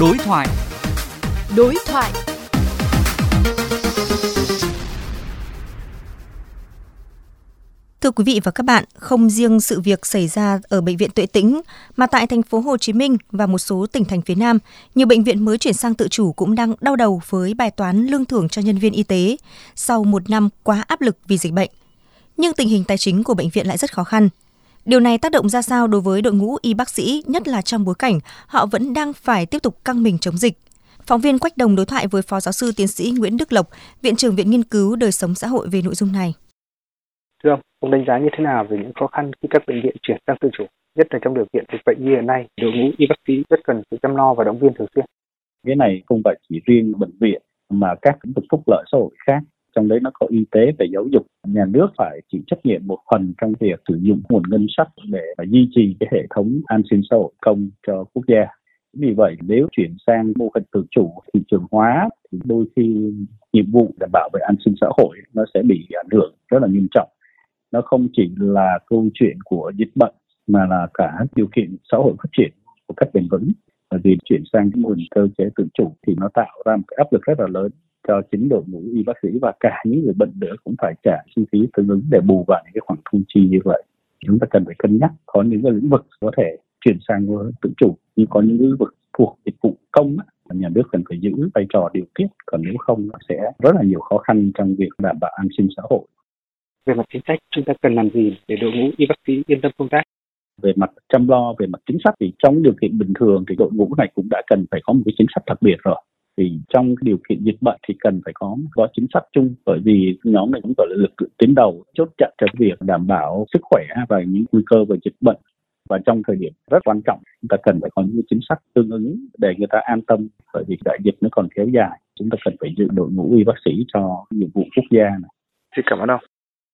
Đối thoại. Đối thoại. Thưa quý vị và các bạn, không riêng sự việc xảy ra ở bệnh viện Tuệ Tĩnh mà tại thành phố Hồ Chí Minh và một số tỉnh thành phía Nam, nhiều bệnh viện mới chuyển sang tự chủ cũng đang đau đầu với bài toán lương thưởng cho nhân viên y tế sau một năm quá áp lực vì dịch bệnh. Nhưng tình hình tài chính của bệnh viện lại rất khó khăn. Điều này tác động ra sao đối với đội ngũ y bác sĩ, nhất là trong bối cảnh họ vẫn đang phải tiếp tục căng mình chống dịch? Phóng viên Quách Đồng đối thoại với Phó Giáo sư Tiến sĩ Nguyễn Đức Lộc, Viện trưởng Viện Nghiên cứu Đời sống xã hội về nội dung này. Thưa ông, ông đánh giá như thế nào về những khó khăn khi các bệnh viện chuyển sang tự chủ, nhất là trong điều kiện dịch bệnh như hiện nay, đội ngũ y bác sĩ rất cần sự chăm lo và động viên thường xuyên. Cái này không phải chỉ riêng bệnh viện mà các lĩnh vực phúc lợi xã hội khác trong đấy nó có y tế và giáo dục, nhà nước phải chịu trách nhiệm một phần trong việc sử dụng nguồn ngân sách để duy trì cái hệ thống an sinh xã hội công cho quốc gia. Vì vậy, nếu chuyển sang mô hình tự chủ thị trường hóa, thì đôi khi nhiệm vụ đảm bảo về an sinh xã hội nó sẽ bị ảnh hưởng rất là nghiêm trọng. Nó không chỉ là câu chuyện của dịch bệnh, mà là cả điều kiện xã hội phát triển một cách bền vững. Bởi vì chuyển sang cái mô hình cơ chế tự chủ thì nó tạo ra một cái áp lực rất là lớn cho chính đội ngũ y bác sĩ và cả những người bệnh nữa cũng phải trả chi phí tương ứng để bù vào những cái khoản thu chi như vậy. Chúng ta cần phải cân nhắc có những cái lĩnh vực có thể chuyển sang tự chủ nhưng có những lĩnh vực thuộc dịch vụ công nhà nước cần phải giữ vai trò điều tiết còn nếu không nó sẽ rất là nhiều khó khăn trong việc đảm bảo an sinh xã hội. Về mặt chính sách chúng ta cần làm gì để đội ngũ y bác sĩ yên tâm công tác? Về mặt chăm lo về mặt chính sách thì trong điều kiện bình thường thì đội ngũ này cũng đã cần phải có một cái chính sách đặc biệt rồi thì trong điều kiện dịch bệnh thì cần phải có có chính sách chung, bởi vì nhóm này cũng gọi là lực lượng tuyến đầu chốt chặn cho việc đảm bảo sức khỏe và những nguy cơ về dịch bệnh và trong thời điểm rất quan trọng, chúng ta cần phải có những chính sách tương ứng để người ta an tâm, bởi vì đại dịch nó còn kéo dài chúng ta cần phải giữ đội ngũ y bác sĩ cho nhiệm vụ quốc gia này. Xin cảm ơn ông.